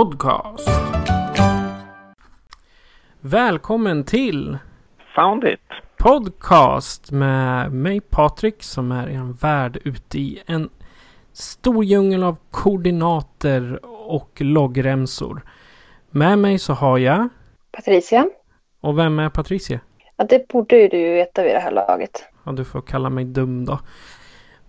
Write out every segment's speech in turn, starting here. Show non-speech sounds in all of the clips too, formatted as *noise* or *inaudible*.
Podcast. Välkommen till Found it. Podcast med mig Patrik som är en värd ute i en stor djungel av koordinater och loggremsor. Med mig så har jag, Patricia? och vem är Patricia? Ja, det borde ju du veta vid det här laget. Ja, du får kalla mig dum då.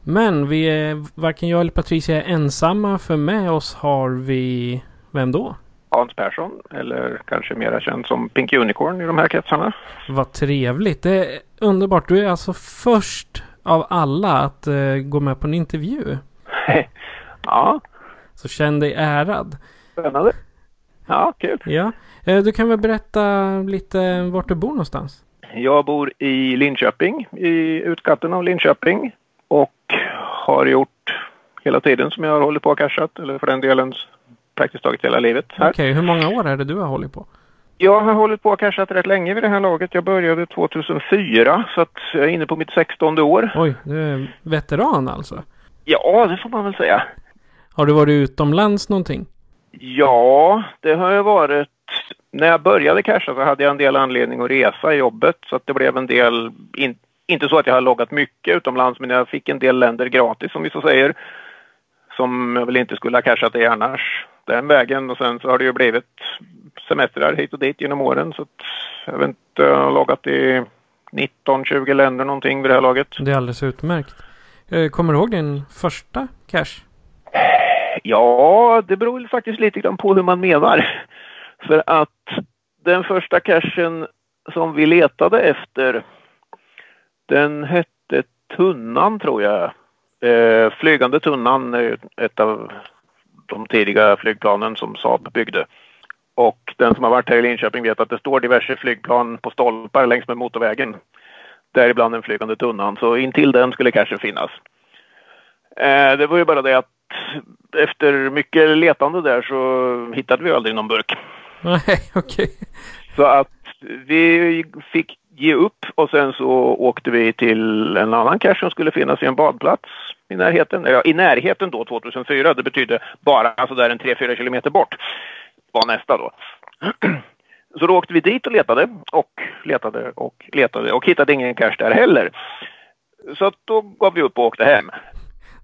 Men vi är, varken jag eller Patricia är ensamma för med oss har vi, vem då? Hans Persson, eller kanske mera känd som Pink Unicorn i de här kretsarna. Vad trevligt. Det är underbart. Du är alltså först av alla att eh, gå med på en intervju. *laughs* ja, Så känn dig ärad. spännande. Ja, kul. Ja. Eh, du kan väl berätta lite vart du bor någonstans? Jag bor i Linköping, i utkanten av Linköping. Och har gjort hela tiden som jag har hållit på och cashat, eller för den delen praktiskt taget hela livet. Okej, hur många år är det du har hållit på? Jag har hållit på cashat rätt länge vid det här laget. Jag började 2004, så att jag är inne på mitt 16 år. Oj, du är veteran alltså. Ja, det får man väl säga. Har du varit utomlands någonting? Ja, det har jag varit. När jag började casha så hade jag en del anledning att resa i jobbet så att det blev en del, in, inte så att jag har loggat mycket utomlands men jag fick en del länder gratis som vi så säger. Som jag väl inte skulle ha cashat i annars den vägen och sen så har det ju blivit semestrar hit och dit genom åren så att jag vet inte, jag har loggat i 19-20 länder någonting vid det här laget. Det är alldeles utmärkt. Eh, Kommer du ihåg din första cash? Ja, det beror faktiskt lite grann på hur man menar. *laughs* För att den första cashen som vi letade efter, den hette Tunnan tror jag. Eh, flygande Tunnan är ett av de tidiga flygplanen som Saab byggde. Och den som har varit här i Linköping vet att det står diverse flygplan på stolpar längs med motorvägen. Däribland den flygande tunnan. Så intill den skulle cashen finnas. Eh, det var ju bara det att efter mycket letande där så hittade vi aldrig någon burk. Nej, *laughs* okej. Så att vi fick ge upp och sen så åkte vi till en annan cache som skulle finnas i en badplats i närheten. Ja, i närheten då 2004. Det betyder bara sådär en 3-4 kilometer bort var nästa då. *clears throat* Så då åkte vi dit och letade och letade och letade och hittade ingen cache där heller. Så då gav vi upp och åkte hem.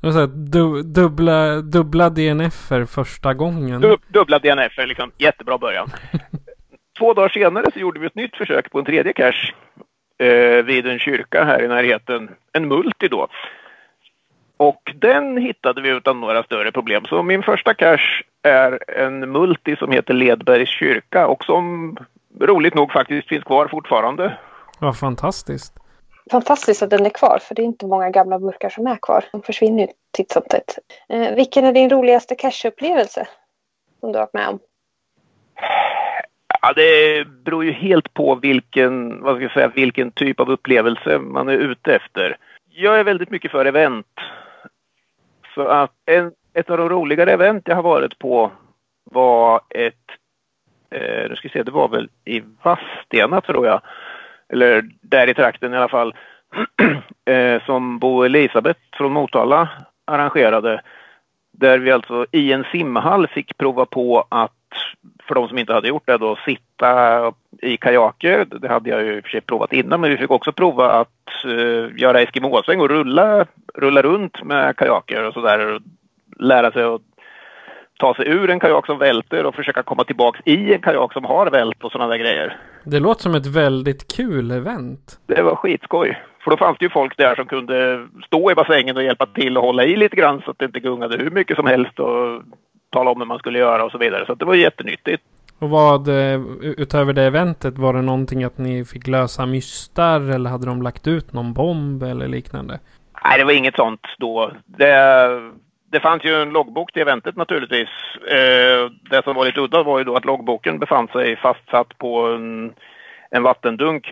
Så här, du, dubbla, dubbla DNF första gången. Du, dubbla DNF är liksom jättebra början. *laughs* Två dagar senare så gjorde vi ett nytt försök på en tredje cache eh, vid en kyrka här i närheten. En multi då. Och den hittade vi utan några större problem. Så min första cache är en multi som heter Ledbergs kyrka och som roligt nog faktiskt finns kvar fortfarande. Vad fantastiskt. Fantastiskt att den är kvar, för det är inte många gamla burkar som är kvar. De försvinner ju titt som tätt. Eh, vilken är din roligaste cache-upplevelse som du har varit med om? Ja, det beror ju helt på vilken, vad ska jag säga, vilken typ av upplevelse man är ute efter. Jag är väldigt mycket för event. Så att en, ett av de roligare event jag har varit på var ett, eh, nu ska vi se, det var väl i Vadstena tror jag. Eller där i trakten i alla fall. *clears throat* eh, som Bo Elisabeth från Motala arrangerade. Där vi alltså i en simhall fick prova på att, för de som inte hade gjort det då, sitta i kajaker. Det hade jag ju i och för sig provat innan, men vi fick också prova att eh, göra eskimåsväng och rulla, rulla runt med kajaker och sådär. Lära sig att ta sig ur en kajak som välter och försöka komma tillbaks i en kajak som har vält och sådana där grejer. Det låter som ett väldigt kul event. Det var skitskoj. För då fanns det ju folk där som kunde stå i bassängen och hjälpa till och hålla i lite grann så att det inte gungade hur mycket som helst och tala om hur man skulle göra och så vidare. Så det var jättenyttigt. Och vad, eh, utöver det eventet, var det någonting att ni fick lösa mystar eller hade de lagt ut någon bomb eller liknande? Nej, det var inget sånt då. Det, det fanns ju en loggbok till eventet naturligtvis. Eh, det som var lite udda var ju då att loggboken befann sig fastsatt på en, en vattendunk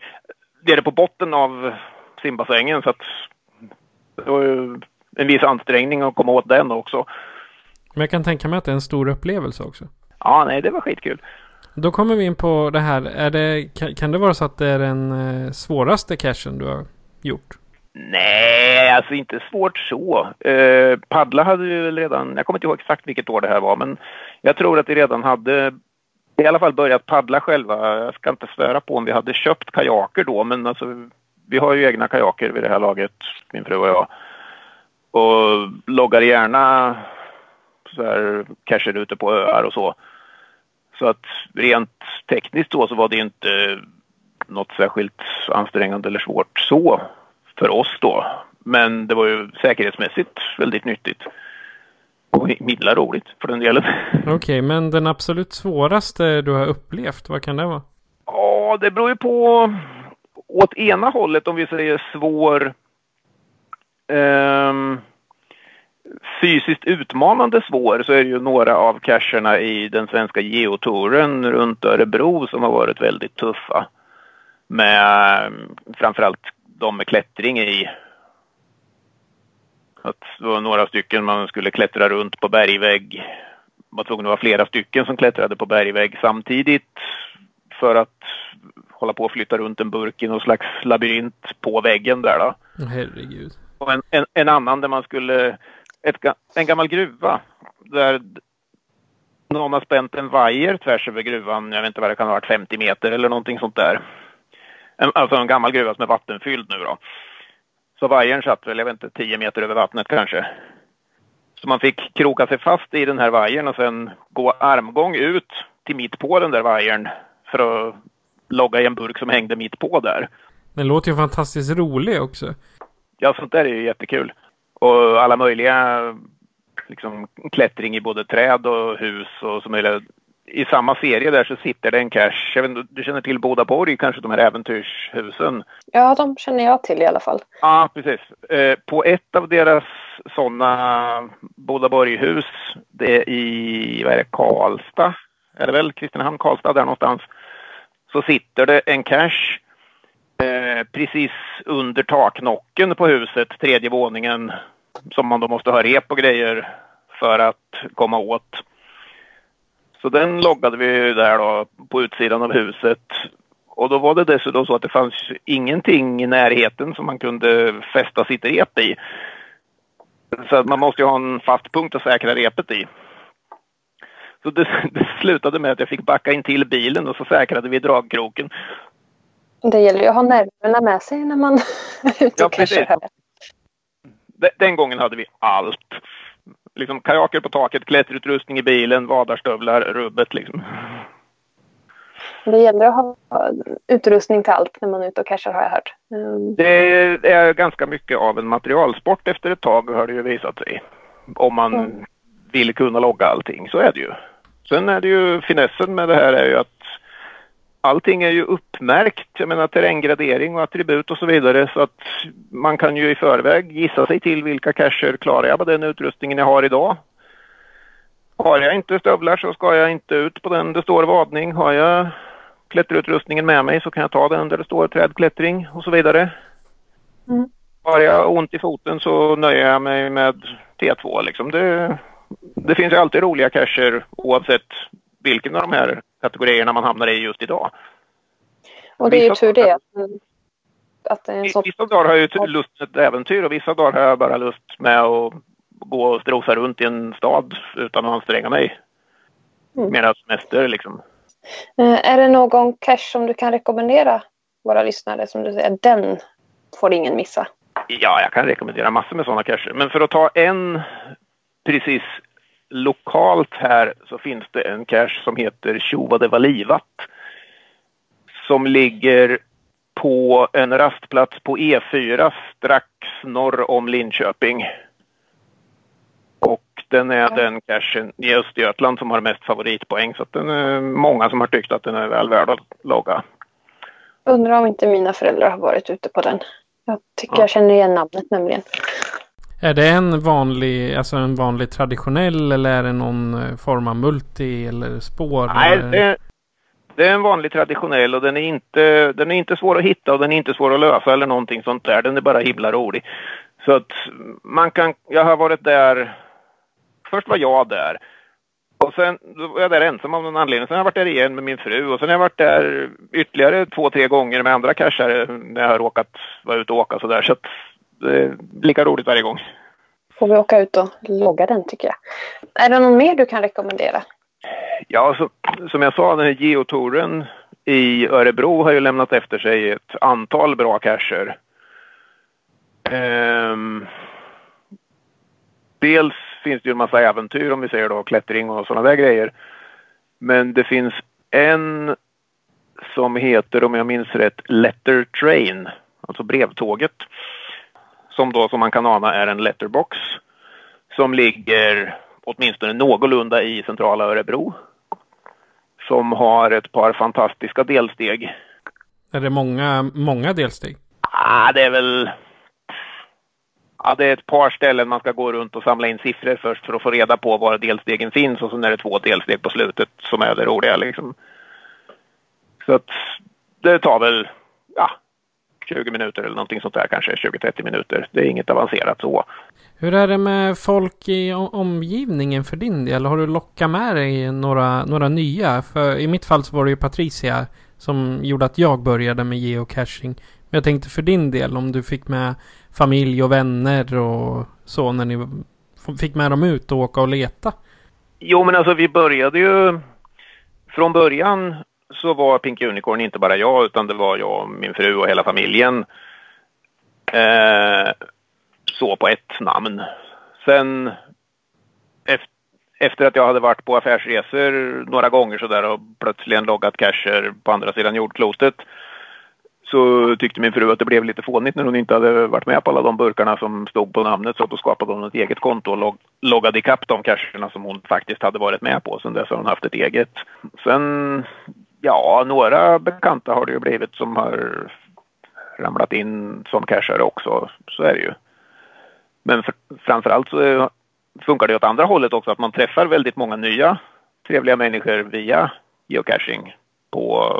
nere på botten av simbassängen så att det var ju en viss ansträngning att komma åt den också. Men jag kan tänka mig att det är en stor upplevelse också. Ja, nej, det var skitkul. Då kommer vi in på det här. Är det, kan, det vara så att det är den eh, svåraste cashen du har gjort? Nej, alltså inte svårt så. Eh, paddla hade vi väl redan, jag kommer inte ihåg exakt vilket år det här var, men jag tror att vi redan hade i alla fall börjat paddla själva. Jag ska inte svära på om vi hade köpt kajaker då, men alltså vi har ju egna kajaker vid det här laget, min fru och jag. Och loggar gärna så här cacher ute på öar och så. Så att rent tekniskt då så var det inte något särskilt ansträngande eller svårt så för oss då. Men det var ju säkerhetsmässigt väldigt nyttigt. Och himla roligt för den delen. *laughs* Okej, okay, men den absolut svåraste du har upplevt, vad kan det vara? Ja, det beror ju på åt ena hållet om vi säger svår um, fysiskt utmanande svår så är det ju några av cacherna i den svenska geotouren runt Örebro som har varit väldigt tuffa. Med framförallt de med klättring i. Att det var några stycken man skulle klättra runt på bergvägg. Man var tvungen att vara flera stycken som klättrade på bergvägg samtidigt för att hålla på och flytta runt en burk i någon slags labyrint på väggen där då. Herregud. Och en, en, en annan där man skulle, ett, en gammal gruva där någon har spänt en vajer tvärs över gruvan, jag vet inte vad det kan ha varit, 50 meter eller någonting sånt där. En, alltså en gammal gruva som är vattenfylld nu då. Så vajern satt väl, jag vet inte, 10 meter över vattnet kanske. Så man fick kroka sig fast i den här vajern och sen gå armgång ut till mitt på den där vajern för att logga i en burk som hängde mitt på där. Den låter ju fantastiskt rolig också. Ja, sånt där är ju jättekul. Och alla möjliga liksom, klättring i både träd och hus och så möjliga. I samma serie där så sitter det en cache. Jag vet inte, du känner till Bodaborg, kanske de här äventyrshusen? Ja, de känner jag till i alla fall. Ja, precis. Eh, på ett av deras sådana Bodaborghus, det är i, vad är det, Karlstad? Är det väl? Kristinehamn, Karlstad, där någonstans så sitter det en cache eh, precis under taknocken på huset, tredje våningen, som man då måste ha rep och grejer för att komma åt. Så den loggade vi där då på utsidan av huset. Och då var det dessutom så att det fanns ingenting i närheten som man kunde fästa sitt rep i. Så man måste ju ha en fast punkt att säkra repet i. Så det, *laughs* det, slutade med att jag fick backa in till bilen och så säkrade vi dragkroken. Det gäller ju att ha nerverna med sig när man *laughs* är ute och ja, Den gången hade vi allt. Liksom kajaker på taket, klätterutrustning i bilen, vadarstövlar, rubbet liksom. Det gäller att ha utrustning till allt när man är ute och cashar har jag hört. Mm. Det är ganska mycket av en materialsport efter ett tag har det ju visat sig. Om man mm. vill kunna logga allting, så är det ju. Sen är det ju finessen med det här är ju att allting är ju uppmärkt. Jag menar terränggradering och attribut och så vidare så att man kan ju i förväg gissa sig till vilka cacher klarar jag med den utrustningen jag har idag. Har jag inte stövlar så ska jag inte ut på den det står vadning. Har jag klätterutrustningen med mig så kan jag ta den där det står trädklättring och så vidare. Mm. Har jag ont i foten så nöjer jag mig med T2 liksom. Det, det finns ju alltid roliga cacher oavsett vilken av de här kategorierna man hamnar i just idag. Och det är ju tur det. Att det är en sån... Vissa dagar har jag ju lust med ett äventyr och vissa dagar har jag bara lust med att gå och strosa runt i en stad utan att anstränga mig. Mm. Mera semester liksom. Eh, är det någon cache som du kan rekommendera våra lyssnare som du säger, den får ingen missa? Ja, jag kan rekommendera massor med sådana cacher. Men för att ta en precis lokalt här så finns det en cache som heter Tjovade Valivat. Som ligger på en rastplats på E4 strax norr om Linköping. Och den är den cachen i Östergötland som har mest favoritpoäng så att den är många som har tyckt att den är väl värd att logga. Undrar om inte mina föräldrar har varit ute på den. Jag tycker ja. jag känner igen namnet nämligen. Är det en vanlig, alltså en vanlig traditionell eller är det någon eh, form av multi eller spår? Nej, det, det, är en vanlig traditionell och den är, inte, den är inte svår att hitta och den är inte svår att lösa eller någonting sånt där. Den är bara himla rolig. Så att man kan, jag har varit där, först var jag där. Och sen var jag där ensam av någon anledning. Sen har jag varit där igen med min fru och sen har jag varit där ytterligare två, tre gånger med andra cashare när jag har råkat vara ute och åka sådär. Så att lika roligt varje gång. Får vi åka ut och logga den tycker jag. Är det någon mer du kan rekommendera? Ja, så, som jag sa, den här geotouren i Örebro har ju lämnat efter sig ett antal bra cacher. Um, dels finns det ju en massa äventyr om vi säger då, klättring och sådana där grejer. Men det finns en som heter, om jag minns rätt, Letter Train, alltså brevtåget som då som man kan ana är en letterbox som ligger åtminstone någorlunda i centrala Örebro. Som har ett par fantastiska delsteg. Är det många, många delsteg? Ah, det är väl... Ja, det är ett par ställen man ska gå runt och samla in siffror först för att få reda på var delstegen finns och sen är det två delsteg på slutet som är det roliga liksom. Så att det tar väl, ja, 20 minuter eller någonting sånt där kanske, 20-30 minuter. Det är inget avancerat så. Hur är det med folk i omgivningen för din del? Har du lockat med dig några, några nya? För i mitt fall så var det ju Patricia som gjorde att jag började med geocaching. Men jag tänkte för din del om du fick med familj och vänner och så när ni fick med dem ut och åka och leta? Jo men alltså vi började ju från början så var Pink Unicorn inte bara jag utan det var jag, min fru och hela familjen. Eh, så på ett namn. Sen efter att jag hade varit på affärsresor några gånger sådär och plötsligen loggat casher på andra sidan jordklotet så tyckte min fru att det blev lite fånigt när hon inte hade varit med på alla de burkarna som stod på namnet så då skapade hon ett eget konto och log loggade ikapp de casherna som hon faktiskt hade varit med på. Sen dess har hon haft ett eget. Sen Ja, några bekanta har det ju blivit som har ramlat in som cashare också. Så är det ju. Men för, framförallt så funkar det åt andra hållet också att man träffar väldigt många nya trevliga människor via geocaching på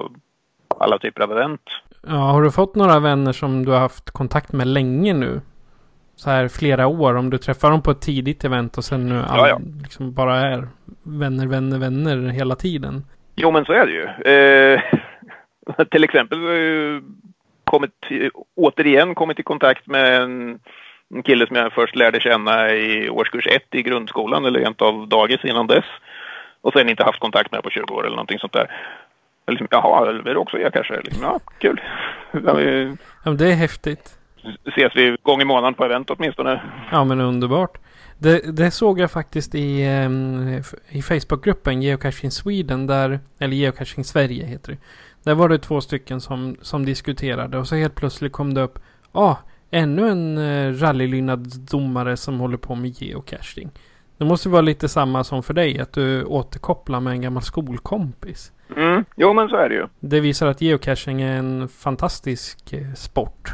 alla typer av event. Ja, har du fått några vänner som du har haft kontakt med länge nu? Så här flera år, om du träffar dem på ett tidigt event och sen nu ja, ja. liksom bara är vänner, vänner, vänner hela tiden. Jo, men så är det ju. Eh, *laughs* till exempel har jag kommit, återigen kommit i kontakt med en, en kille som jag först lärde känna i årskurs ett i grundskolan eller rent av dagis innan dess. Och sen inte haft kontakt med på 20 år eller någonting sånt där. Liksom, jaha, är det också jag kanske? Liksom, ja, kul. Ja, det är häftigt. Ses vi gång i månaden på event åtminstone. Ja, men underbart. Det, det, såg jag faktiskt i, um, i Facebookgruppen Geocaching Sweden, där, eller Geocaching Sverige heter det. Där var det två stycken som, som diskuterade och så helt plötsligt kom det upp, ah, ännu en uh, rallylynnad domare som håller på med geocaching. Det måste vara lite samma som för dig, att du återkopplar med en gammal skolkompis. Mm, jo men så är det ju. Det visar att geocaching är en fantastisk eh, sport.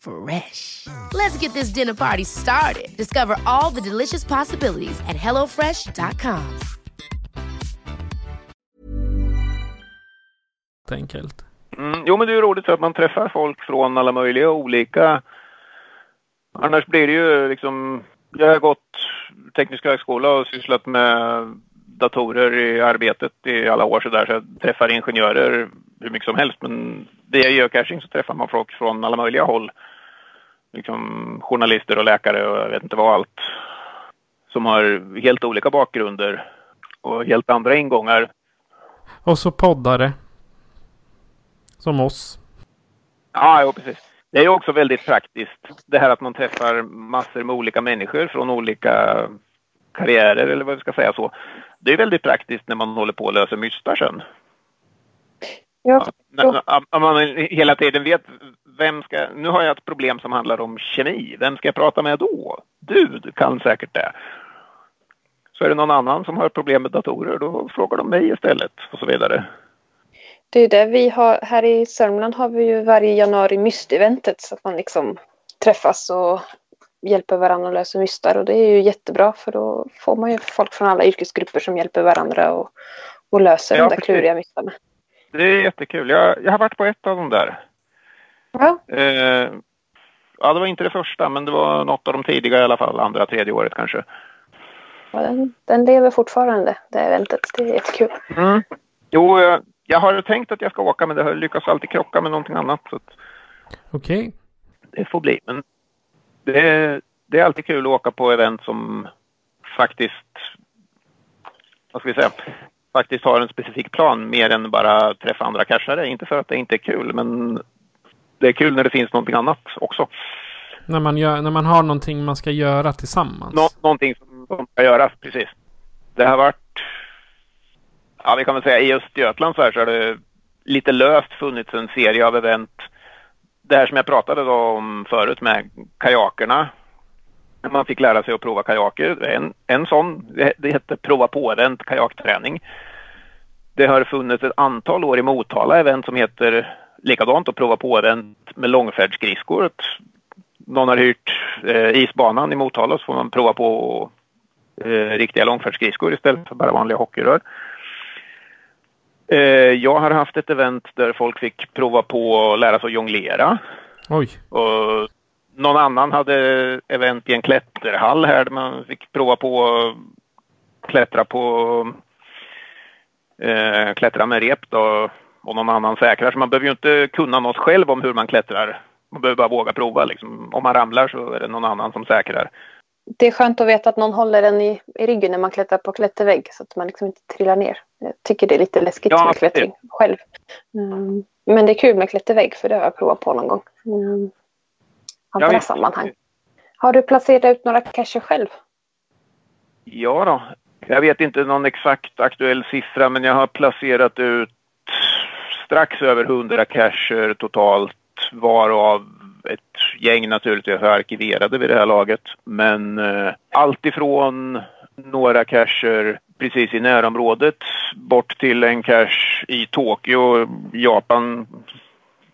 Fresh. Let's get this dinner party started. Discover all the delicious possibilities at hellofresh.com. Enkelt. Mm, jo, men det är ju roligt att man träffar folk från alla möjliga olika... Annars blir det ju liksom... Jag har gått teknisk högskola och sysslat med datorer i arbetet i alla år så där så jag träffar ingenjörer hur mycket som helst. Men via geocaching så träffar man folk från alla möjliga håll. Liksom journalister och läkare och jag vet inte vad allt. Som har helt olika bakgrunder och helt andra ingångar. Och så poddare. Som oss. Ja, jo, precis. Det är ju också väldigt praktiskt det här att man träffar massor med olika människor från olika karriärer eller vad vi ska säga så. Det är väldigt praktiskt när man håller på och löser mystar sen. Ja, om man hela tiden vet vem ska... Nu har jag ett problem som handlar om kemi. Vem ska jag prata med då? Du, du kan säkert det. Så är det någon annan som har problem med datorer, då frågar de mig istället och så vidare. det är det vi har. Här i Sörmland har vi ju varje januari mysteventet så att man liksom träffas och hjälper varandra att lösa mystar och det är ju jättebra för då får man ju folk från alla yrkesgrupper som hjälper varandra och, och löser Ja, de där precis. kluriga mystarna. Det är jättekul. Jag, jag har varit på ett av de där. Ja, Eh, ja, det var inte det första, men det var något av de tidiga i alla fall. Andra, tredje året kanske. och den, den lever fortfarande, det eventet. Det är jättekul. Mm. Jo, jag, jag har tänkt att jag ska åka, men det har lyckats alltid krocka med någonting annat. Så att Okej. det får bli. Men det är, det är alltid kul att åka på event som faktiskt, vad ska vi säga, faktiskt har en specifik plan mer än bara träffa andra cashare. Inte för att det inte är kul, men det är kul när det finns någonting annat också. När man, gör, när man har någonting man ska göra tillsammans. Nå, någonting som, som ska göras, precis. Det har varit, ja vi kan väl säga i Östergötland så här så har det lite löst funnits en serie av event. Det här som jag pratade då om förut med kajakerna. När Man fick lära sig att prova kajaker. En, en sån, det, hette prova på-event, kajakträning. Det har funnits ett antal år i Motala event som heter likadant och prova på-event med långfärdsskridskor. Någon har hyrt eh, isbanan i Motala så får man prova på eh, riktiga långfärdsskridskor istället för bara vanliga hockeyrör. Eh, jag har haft ett event där folk fick prova på att lära sig att jonglera. Oj. Och någon annan hade event i en klätterhall här där man fick prova på att klättra på eh, klättra med rep då och någon annan säkrar. Så man behöver ju inte kunna något själv om hur man klättrar. Man behöver bara våga prova liksom. Om man ramlar så är det någon annan som säkrar. Det är skönt att veta att någon håller en i, i ryggen när man klättrar på klättervägg så att man liksom inte trillar ner. Jag tycker det är lite läskigt Ja, med klättring själv. Mm. Men det är kul med klättervägg för det har jag provat på någon gång. Mm. Andra Ja, sammanhang. Har du placerat ut några cacher själv? Ja då. Jag vet inte någon exakt aktuell siffra men jag har placerat ut strax över 100 cacher totalt varav ett gäng naturligtvis är arkiverade vid det här laget. Men eh, allt ifrån några cacher precis i närområdet bort till en cache i Tokyo, Japan.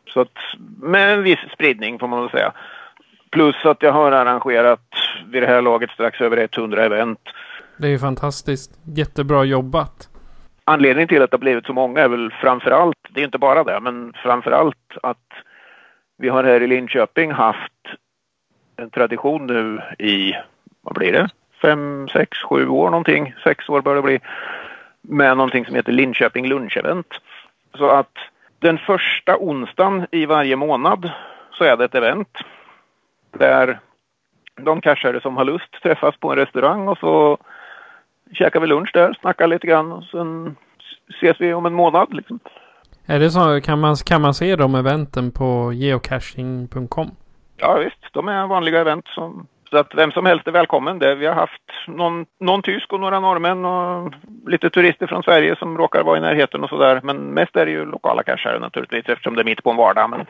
Så att med en viss spridning får man väl säga. Plus att jag har arrangerat vid det här laget strax över 100 event. Det är ju fantastiskt. Jättebra jobbat. Anledningen till att det har blivit så många är väl framför allt, det är inte bara det, men framför allt att vi har här i Linköping haft en tradition nu i, vad blir det, fem, sex, sju år någonting, sex år bör det bli, med någonting som heter Linköping lunchevent. Så att den första onsdagen i varje månad så är det ett event där de cashare som har lust träffas på en restaurang och så käkar vi lunch där, snackar lite grann och sen ses vi om en månad. Liksom. Är det så? Kan man, kan man se de eventen på geocaching.com? Ja visst, de är vanliga event. Som, så att vem som helst är välkommen. Det, vi har haft någon, någon tysk och några norrmän och lite turister från Sverige som råkar vara i närheten och sådär. Men mest är det ju lokala cashare naturligtvis eftersom det är mitt på en vardag. Men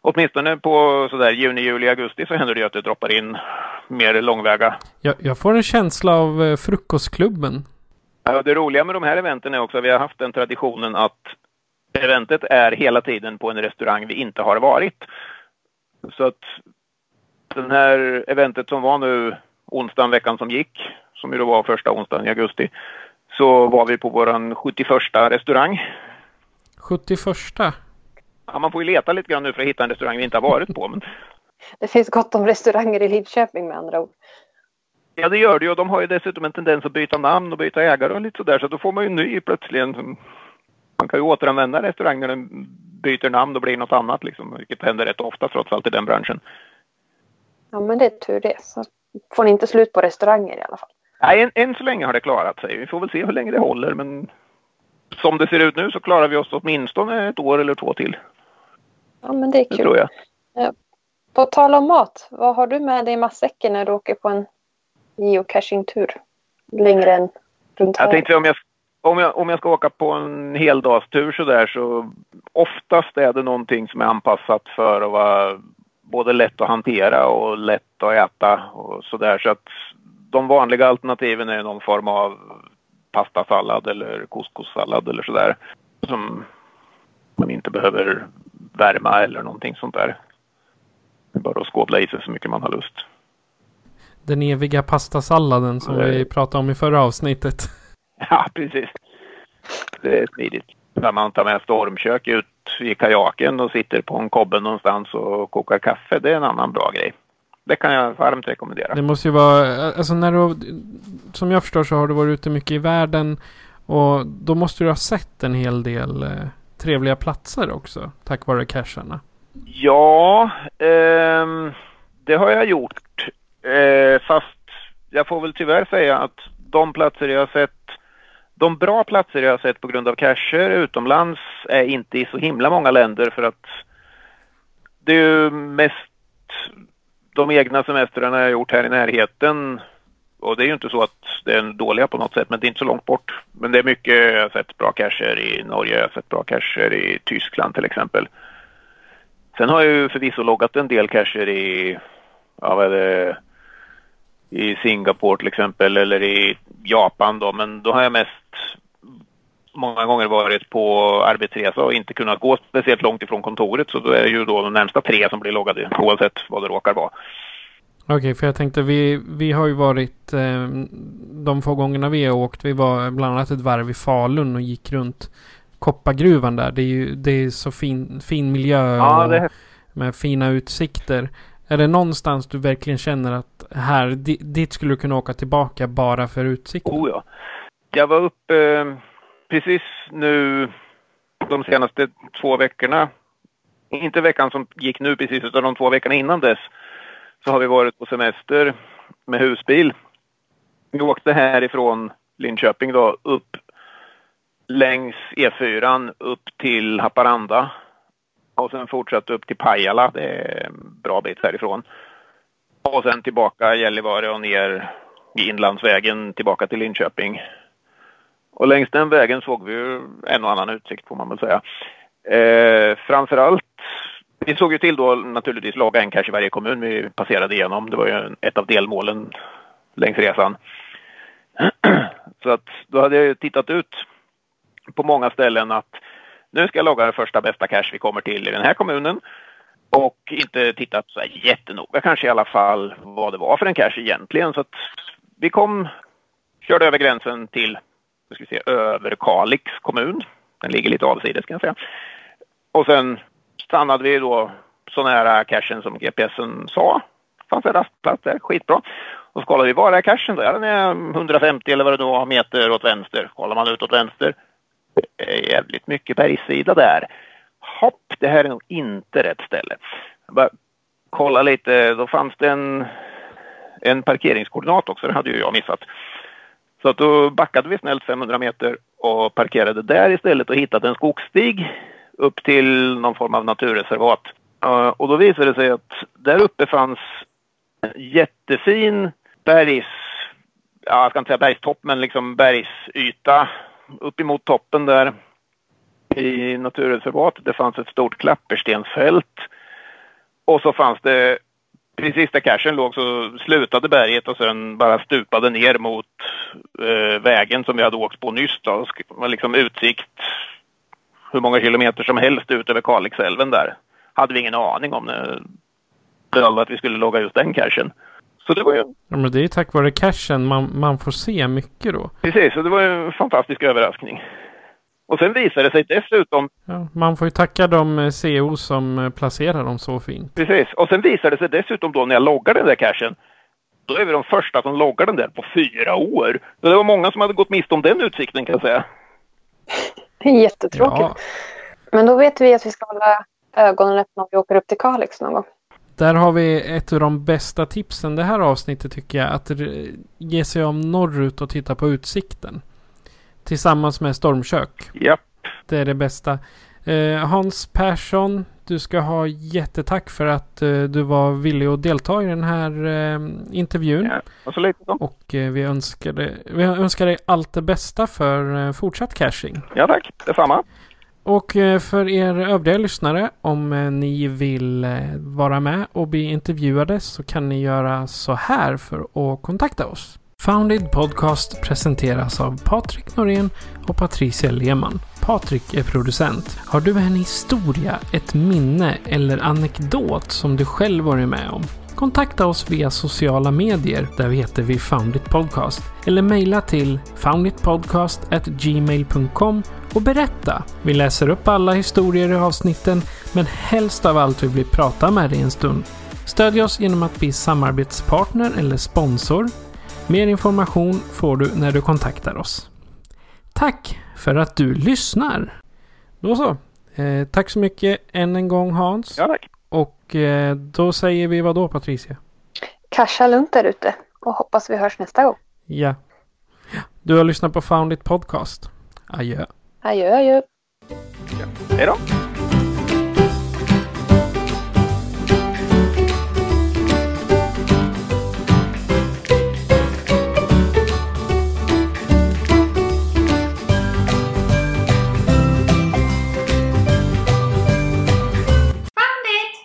åtminstone på sådär juni, juli, augusti så händer det ju att det droppar in mer långväga. Jag, jag får en känsla av eh, frukostklubben. Ja, det roliga med de här eventen är också att vi har haft den traditionen att eventet är hela tiden på en restaurang vi inte har varit. Så att den här eventet som var nu onsdagen veckan som gick, som ju då var första onsdagen i augusti, så var vi på våran 71 restaurang. 71 Ja, man får ju leta lite grann nu för att hitta en restaurang vi inte har varit på. Men... *laughs* Det finns gott om restauranger i Lidköping med andra ord. Ja, det gör det ju de har ju dessutom en tendens att byta namn och byta ägare och lite sådär så då får man ju en ny plötsligt. Man kan ju återanvända restaurang när den byter namn och blir något annat liksom, vilket händer rätt ofta trots allt i den branschen. Ja, men det är tur det. Så får ni inte slut på restauranger i alla fall. Nej, än, än så länge har det klarat sig. Vi får väl se hur länge det håller men som det ser ut nu så klarar vi oss åtminstone ett år eller två till. Ja, men det är Det kul. tror jag. På tal om mat, vad har du med dig i matsäcken när du åker på en geocaching-tur? Längre än runt Jag här. tänkte om jag, om jag, om jag ska åka på en heldagstur så där så oftast är det någonting som är anpassat för att vara både lätt att hantera och lätt att äta och så där så att de vanliga alternativen är någon form av pastasallad eller couscoussallad eller sådär som man inte behöver värma eller någonting sånt där. Det är bara att skådla i sig så mycket man har lust. Den eviga pastasalladen som vi pratade om i förra avsnittet. *laughs* Ja, precis. Det är smidigt. När man tar med stormkök ut i kajaken och sitter på en kobbe någonstans och kokar kaffe, det är en annan bra grej. Det kan jag varmt rekommendera. Det måste ju vara, alltså när du, som jag förstår så har du varit ute mycket i världen och då måste du ha sett en hel del eh, trevliga platser också tack vare cacherna. Ja, ehm, det har jag gjort. Eh, fast jag får väl tyvärr säga att de platser jag har sett, de bra platser jag har sett på grund av cacher utomlands är inte i så himla många länder för att det är ju mest de egna semestrarna jag har gjort här i närheten. Och det är ju inte så att det är dåliga på något sätt, men det är inte så långt bort. Men det är mycket, jag har sett bra cacher i Norge, jag har sett bra cacher i Tyskland till exempel. Sen har jag ju förvisso loggat en del cacher i, ja vad är det, i Singapore till exempel eller i Japan då, men då har jag mest många gånger varit på arbetsresa och inte kunnat gå speciellt långt ifrån kontoret så då är det ju då de närmsta tre som blir loggade oavsett vad det råkar vara. Okej, för jag tänkte vi, vi har ju varit eh, de få gångerna vi har åkt. Vi var bland annat ett varv i Falun och gick runt koppargruvan där. Det är ju det är så fin, fin miljö Ja, det, med fina utsikter. Är det någonstans du verkligen känner att här, dit skulle du kunna åka tillbaka bara för utsikten? oh ja. Jag var uppe eh, precis nu de senaste två veckorna. Inte veckan som gick nu precis utan de två veckorna innan dess. Så har vi varit på semester med husbil. Vi åkte härifrån Linköping då upp längs E4 upp till Haparanda. Och sen fortsatte upp till Pajala, det är en bra bit härifrån. Och sen tillbaka Gällivare och ner i inlandsvägen tillbaka till Linköping. Och längs den vägen såg vi ju en och annan utsikt får man väl säga. Eh, framförallt, vi såg ju till då naturligtvis laga en cash i varje kommun vi passerade igenom. Det var ju ett av delmålen längs resan. *clears throat* Så att då hade jag ju tittat ut på många ställen att nu ska jag logga den första bästa cache vi kommer till i den här kommunen. Och inte tittat så här jättenoga kanske i alla fall vad det var för en cache egentligen. Så att vi kom, körde över gränsen till ska vi se, Överkalix kommun. Den ligger lite avsides kan jag säga. Och sen stannade vi då så nära cachen som GPSen sa. Det fanns en rastplats där, skitbra. Och så kollade vi, var är cachen då? Ja, den är 150 eller vad det då var meter åt vänster. Kollar man ut åt vänster. Det är jävligt mycket bergssida där. Hopp, det här är nog inte rätt ställe. Jag bara kolla lite, då fanns det en, en parkeringskoordinat också, det hade ju jag missat. Så att då backade vi snällt 500 meter och parkerade där istället och hittade en skogsstig upp till någon form av naturreservat. Och då visade det sig att där uppe fanns en jättefin bergs, ja, jag ska inte säga bergstopp, men liksom bergsyta uppemot toppen där i naturreservatet. Det fanns ett stort klapperstensfält Och så fanns det, precis där cachen låg så slutade berget och sen bara stupade ner mot eh, vägen som vi hade åkt på nyss. Då. Det var liksom utsikt hur många kilometer som helst ut över Kalixälven där. Hade vi ingen aning om när det att vi skulle logga just den cachen. Så det var ju... Ja, men det är tack vare cashen man, man får se mycket då. Precis, och det var ju en fantastisk överraskning. Och sen visade det sig dessutom... Ja, man får ju tacka de eh, CO som eh, placerar dem så fint. Precis, och sen visade det sig dessutom då när jag loggade den där cashen då är vi de första som loggar den där på fyra år. Så det var många som hade gått miste om den utsikten kan jag säga. Det är jättetråkigt. Ja. Men då vet vi att vi ska hålla ögonen öppna om vi åker upp till Kalix någon gång. Där har vi ett av de bästa tipsen det här avsnittet tycker jag. Att ge sig om norrut och titta på utsikten. Tillsammans med stormkök. Japp. Det är det bästa. Eh, Hans Persson, du ska ha jättetack för att eh, du var villig att delta i den här eh, intervjun. Ja, och så lite då. Och vi, önskar dig, vi önskar dig allt det bästa för fortsatt caching. Ja tack, detsamma. Och eh, för er övriga lyssnare, om eh, ni vill eh, vara med och bli intervjuade så kan ni göra så här för att kontakta oss. Founded Podcast presenteras av Patrik Norén och Patricia Lehmann. Patrik är producent. Har du en historia, ett minne eller anekdot som du själv varit med om? Kontakta oss via sociala medier där vi heter vi Foundit Podcast eller mejla till founditpodcast@gmail.com och berätta. Vi läser upp alla historier i avsnitten men helst av allt vill vi prata med dig en stund. Stödj oss genom att bli samarbetspartner eller sponsor. Mer information får du när du kontaktar oss. Tack för att du lyssnar! Då så. Eh, tack så mycket än en gång Hans. Ja, tack. Och eh, då säger vi vad då Patricia? Casha lugnt där ute och hoppas vi hörs nästa gång. Ja. Du har lyssnat på Found It Podcast. Adjö. Adjö, adjö. Ja. Hej då.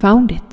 Found it.